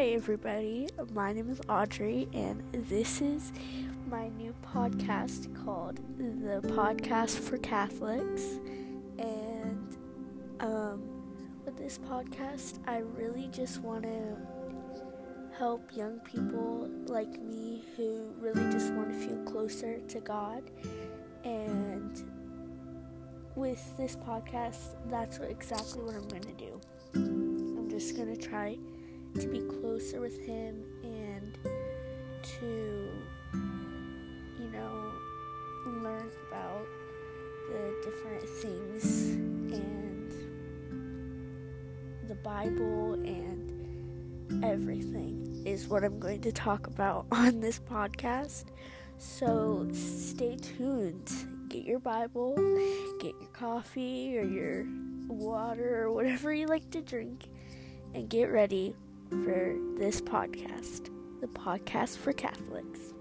everybody. My name is Audrey, and this is my new podcast called The Podcast for Catholics. And um, with this podcast, I really just want to help young people like me who really just want to feel closer to God. And with this podcast, that's what, exactly what I'm going to do. I'm just going to try to be closer with him and to, you know, learn about the different things and the Bible and everything is what I'm going to talk about on this podcast. So stay tuned. Get your Bible, get your coffee or your water or whatever you like to drink, and get ready for this podcast, the podcast for Catholics.